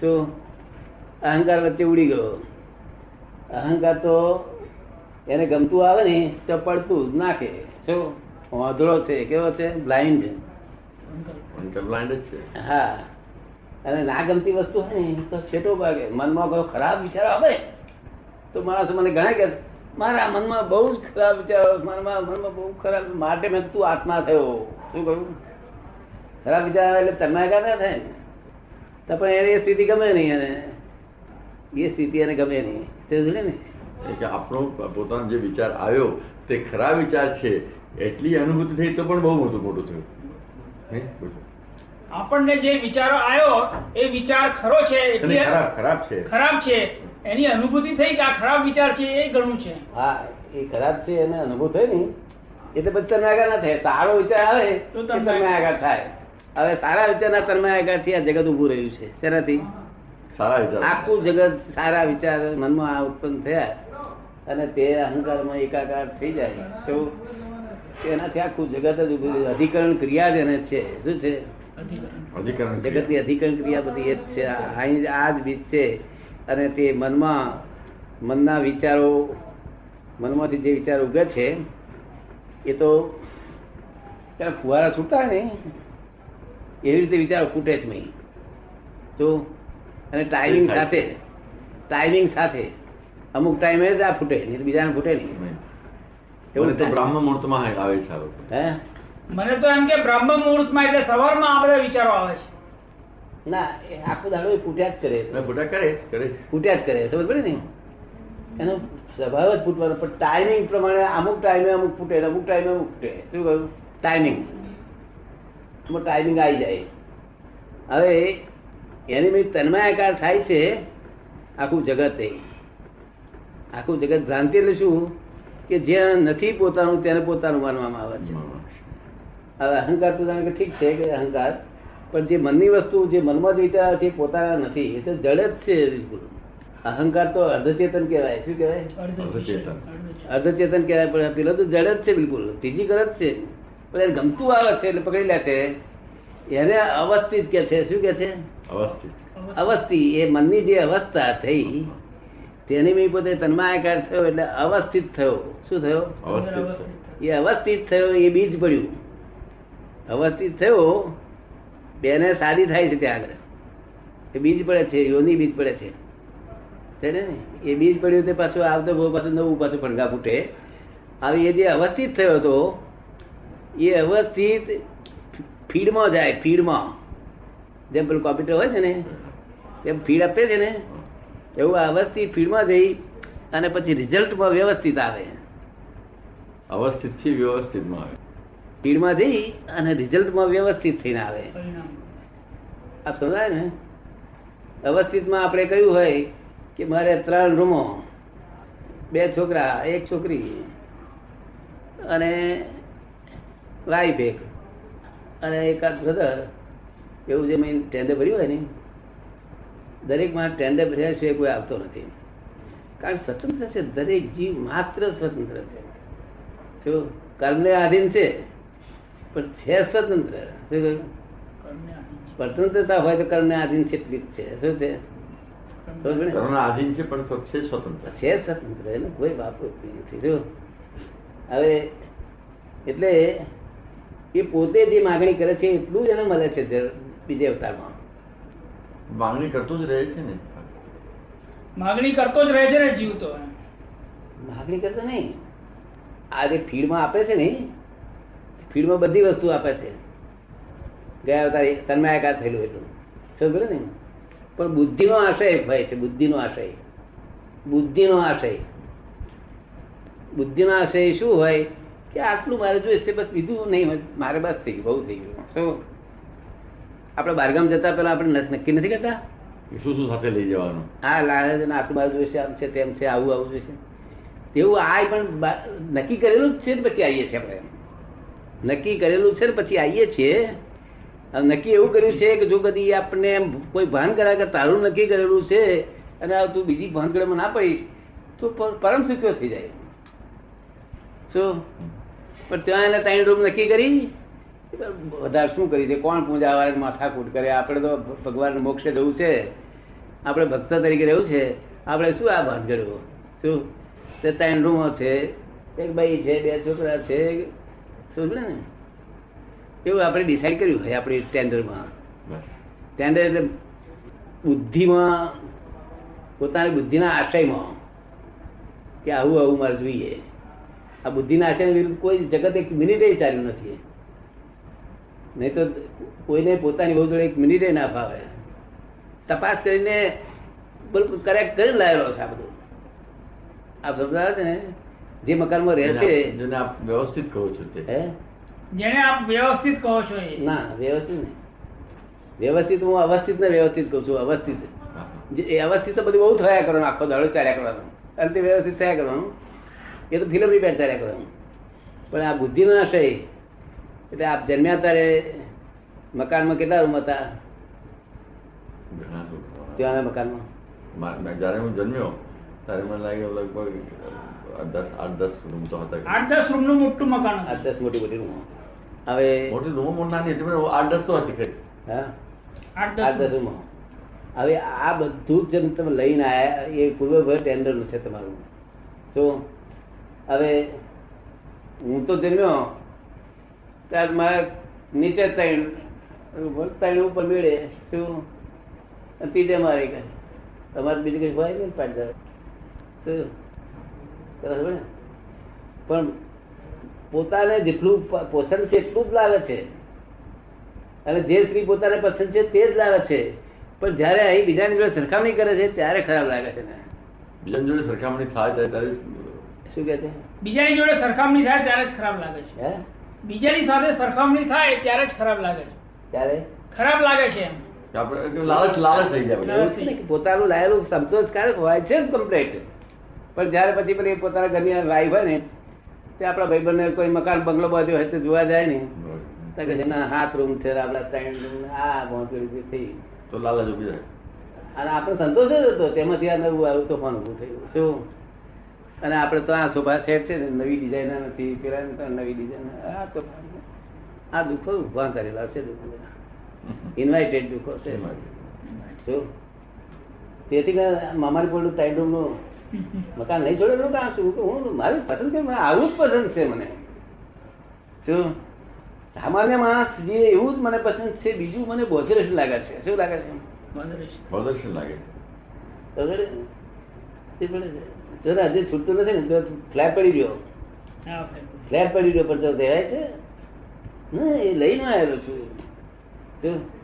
તો અહંકાર વચ્ચે ઉડી ગયો. અહંકાર તો એને ગમતું આવે ને તો પડતું જ નાખે. શું વાંધળો છે કેવો છે? બ્લાઇન્ડ બ્લાઇન્ડ છે. હા. અને ના ગમતી વસ્તુ હોય ને તો છેટો ભાગે. મનમાં કોઈ ખરાબ વિચારો આવે? તો માણસો મને ઘણા કે મારા મનમાં બહુ જ ખરાબ વિચારો મનમાં મનમાં બહુ ખરાબ માટે મેં તું આત્મા થયો. શું કહ્યું? ખરાબ વિચાર આવે એટલે તન્માયકાર ના થાય? ને તો પણ એને એ સ્થિતિ ગમે નહીં એને. એ સ્થિતિ એને ગમે નહીં. તે જોડે ને કે આપણો પોતાનો જે વિચાર આવ્યો તે ખરા વિચાર છે. એટલી અનુભૂતિ થઈ તો પણ બહુ મોટું મોટું થયું. આપણને જે વિચારો આવ્યો એ વિચાર ખરો છે ખરાબ ખરાબ છે. ખરાબ છે. એની અનુભૂતિ થઈ કે આ ખરાબ વિચાર છે એ ઘણું છે. હા એ ખરાબ છે એને અનુભવ થાય ને એટલે પછી આગળ ના થાય. સારો વિચાર આવે તો તો આગળ થાય. હવે સારા વિચારના તન્માયકારથી આ જગત ઉભું રહ્યું છે. તેનાથી સારા વિચાર. આખું જગત સારા વિચાર મનમાં આ ઉત્પન્ન થયા અને તે અહંકારમાં એકાકાર થઈ જાય. તો એનાથી આખું જગત જ ઉભું. અધિકરણ ક્રિયા જ એને છે. શું છે? અધિકરણ જગતની અધિકરણ ક્રિયા બધી એ જ છે. અહીં આ જ બીજ છે. અને તે મનમાં મનના વિચારો મનમાંથી જે વિચાર ઉગે છે એ તો ત્યારે ફુવારા છૂટા ને એવી રીતે વિચારો ફૂટે જ નહીં. તો અને ટાઈમિંગ સાથે ટાઈમિંગ સાથે અમુક ટાઈમે જ આ ફૂટે નહીં બીજાને ફૂટે નહીં. એવું એવું તો. બ્રાહ્મ મુહૂર્તમાં આવે છે આ હે? મને તો એમ કે બ્રહ્મ મુહૂર્તમાં એટલે સવારમાં આ બધા વિચારો આવે છે. ના એ આખો દાડો એ ફૂટ્યા જ કરે. ફૂટ્યા ખોટા કરે જ, કરે જ. ફૂટ્યા જ કરે સમજ પડે ને? એનો સ્વભાવ જ ફૂટવાનો પણ ટાઈમિંગ પ્રમાણે અમુક ટાઈમે અમુક ફૂટે અમુક ટાઈમે અમુક ફૂટે શું કહ્યું? ટાઈમિંગ ટાઈમિંગ આવી જાય. હવે એની મેં તન્માયાકાર થાય છે આખું જગત. એ આખું જગત ભ્રાંતિ એટલે શું? કે જ્યાં નથી પોતાનું તેને પોતાનું માનવામાં આવે છે. હવે અહંકાર તો જાણે કે ઠીક છે કે અહંકાર પણ જે મનની વસ્તુ જે મનમાં જ વિચાર છે પોતાના નથી. એ તો જડ જ છે બિલકુલ. અહંકાર તો અર્ધચેતન કહેવાય. શું કહેવાય? અર્ધચેતન. અર્ધચેતન કહેવાય. પણ પેલો તો જડ જ છે બિલકુલ. ફિઝિકલ જ છે. પણ ગમતું આવે છે એટલે પકડી લે છે. એને અવસ્થિત કે છે શું કે છે? અવસ્થિત. અવસ્થિ એ મનની જે અવસ્થા થઈ તેની મેં પોતે તન્માયાકાર થયો એટલે અવસ્થિત થયો. શું થયો? અવસ્થિત એ અવસ્થિત થયો એ બીજ પડ્યું. અવસ્થિત થયો બેને સાદી થાય છે ત્યાં આગળ. એ બીજ પડે છે યોની બીજ પડે છે. છે ને? એ બીજ પડ્યું તે પાછું આવતો બહુ પાછું નવું પાછું ફણગા ફૂટે. આવી એ જે અવસ્થિત થયો હતો એ અવસ્થિત ફીડમાં જાય ફીડમાં. જેમ પેલું કોમ્પ્યુટર હોય છે ને એમ ફીડ આપે છે ને એવું આ અવસ્થિત ફીડમાં જઈ અને પછી રિઝલ્ટમાં વ્યવસ્થિત આવે. અવસ્થિતથી વ્યવસ્થિતમાં આવે. ફીડમાં જઈ અને રિઝલ્ટમાં વ્યવસ્થિત થઈને આવે. આપ આ સમજાય ને? અવસ્થિતમાં આપણે કહ્યું હોય કે મારે ત્રણ રૂમો બે છોકરા એક છોકરી. અને વાઈફ એક. અને એકાદ બ્રધર એવું જે મેં ટેન્ડર ભર્યું હોય ને દરેકમાં ટેન્ડર ભર્યા સિવાય કોઈ આવતો નથી. કારણ સ્વતંત્ર છે દરેક જીવ માત્ર સ્વતંત્ર છે. જો કર્મને આધીન છે પણ છે સ્વતંત્ર. સ્વતંત્રતા હોય તો કર્મને આધીન છે એટલી છે. શું છે? આધીન છે પણ છે સ્વતંત્ર. છે સ્વતંત્ર એને કોઈ વાપરતું નથી જો હવે એટલે એ પોતે જે માગણી કરે છે એટલું જ એને મળે છે બીજે અવતારમાં. માંગણી કરતો જ રહે છે ને? માગણી કરતો જ રહે છે ને જીવ તો. માગણી કરતો નહીં. આ જે ફીડમાં આપે છે ને ફીડમાં બધી વસ્તુ આપે છે. ગયા અવતાર તન્માયાકાર થયેલું એટલું શું પડી ને? પણ બુદ્ધિનો આશય હોય છે બુદ્ધિનો આશય. બુદ્ધિનો આશય. બુદ્ધિનો આશય શું હોય? કે આટલું મારે જોઈશે તે બસ બીજું નહીં મારે બસ થઈ ગયું બહુ થઈ ગયું. શું આપણે બહારગામ જતા પેલા આપણે નક્કી નથી કરતા? શું શું સાથે લઈ જવાનું. હા લાગે છે આટલું મારે જોઈશે આમ છે તેમ છે આવું આવું જોઈશે. તેવું આ પણ નક્કી કરેલું જ છે પછી આવીએ છીએ આપણે. નક્કી કરેલું છે ને પછી આવીએ છીએ. નક્કી એવું કર્યું છે કે જો કદી આપણને એમ કોઈ ભાન કરાવે કે તારું નક્કી કરેલું છે અને તું બીજી ભાન કરે ના પડીશ તો પર- પરમ સુખ્યો થઈ જાય. શું પણ ત્યાં એને ત્રણ રૂમ નક્કી કરી? વધારે શું કરી છે? કોણ પૂજા વાળા માથાકૂટ કરે? આપણે તો ભગવાન મોક્ષે જવું છે. આપણે ભક્ત તરીકે રહેવું છે. આપણે શું આ ભાન કર્યો શું? તે ત્રણ રૂમો છે. એક ભાઈ છે બે છોકરા છે. શું ને? એવું આપણે ડિસાઈડ કર્યું હોય આપણે ટેન્ડરમાં ટેન્ડર એટલે બુદ્ધિમાં પોતાની બુદ્ધિના આશયમાં કે આવું આવું મારે જોઈએ. આ બુદ્ધિના આશય વિરુદ્ધ કોઈ જગત એક મિનિટે ચાલ્યું નથી. નહીં તો કોઈને પોતાની બહુ જોડે એક મિનિટે ના ફાવે. તપાસ કરીને બિલકુલ કરેક્ટ કરીને લાવેલો છે આ બધું. આપ સમજાવે છે ને? જે મકાનમાં રહે છે. જેને- જેને આપ વ્યવસ્થિત કહો છો તે. હે? જેને આપ વ્યવસ્થિત કહો છો એ. ના વ્યવસ્થિત નહીં. વ્યવસ્થિત હું અવસ્થિત ને વ્યવસ્થિત કહું છું અવસ્થિત. એ અવસ્થિત તો બધું બહુ થયા કરવાનું આખો દાડો ચાલ્યા કરવાનું. અંતે વ્યવસ્થિત થયા કરવાનું. એ તો ફિલ્મ રિપેર ચાલ્યા કરો. પણ આ બુદ્ધિનો આશય એટલે આપ જન્મ્યા ત્યારે મકાનમાં કેટલા રૂમ હતા? ત્યાંના મકાનમાં? મા- જયારે હું જન્મ્યો ત્યારે મને લાગ્યું લગભગ આઠ દસ રૂમ તો હતા. આઠ દસ રૂમ મોટું મકાન હતું. આઠ દસ મોટી મોટી રૂમો. હવે મોટી રૂમો નાની હતી આઠ દસ તો હતી હા? આઠ આઠ દસ રૂમ. હવે આ બધું જ જેમ તમે લઈને આયા એ પૂર્વભર ટેન્ડરનું છે તમારું. જો હવે હું તો જન્મ્યો ત્યાર મારે નીચે ત્રણ ત્રણ ઉપર મેળે, શું? ત્રીજે મારે કઈ તમારે બીજું કઈ હોય નહીં બરાબર પણ પોતાને જેટલું પ- પસંદ છે એટલું જ લાવે છે. અને જે સ્ત્રી પોતાને પસંદ છે તે જ લાવે છે. પણ જયારે અહીં બીજાની જોડે સરખામણી કરે છે, ત્યારે ખરાબ લાગે છે ને. બીજાની જોડે સરખામણી થાય ત્યારે શું કે છે? બીજાની જોડે સરખામણી થાય ત્યારે જ ખરાબ લાગે છે. હે? બીજાની સાથે સરખામણી થાય ત્યારે જ ખરાબ લાગે છે. ત્યારે? ખરાબ લાગે છે એમ. લાલચ લાલચ થઈ જાય પોતાનું લાયેલું સંતોષકારક હોય છે કમ્પ્લેટ પણ જયારે પછી પેલી પોતાના ઘરની વાઈફ હોય ને તે આપણા ભાઈબંધને કોઈ મકાન બંગલો બાંધ્યો હોય તો જોવા જાય ને. તો કે છે, ના હાથ રૂમ છે આપણા ત્રણ રૂમ આ પહોંચ્યું થઈ. તો લાલચ ઊભી જાય અને આપણે સંતોષ જ હતો. તેમાંથી આ નવું આવ્યું તોફાન ઉભું થયું. શું? અને આપણે તો આ શોભા સેટ છે નવી ડિઝાઇન નથી પેલા નવી ડિઝાઇન આ તો આ દુઃખો ઊભા કરેલા છે દુઃખો ઇન્વાઇટેડ દુઃખો છે. તેથી કે મામાની પોળનું ત્રણ રૂમનું મકાન નહીં છોડેલું કાં શું? હું મારી પસંદ છે મને આવું જ પસંદ છે મને. શું સામાન્ય માણસ જે એવું જ મને પસંદ છે બીજું મને બોધરેશ લાગે છે. શું લાગે છે? પ્રદર્શન લાગે છે? જો ને હજી છૂટતું નથી ને તો ફ્લેટ પડી ગયો. ફ્લેટ પડી ગયો. પણ તો દેવાય છે ને એ લઈને આવેલો છું.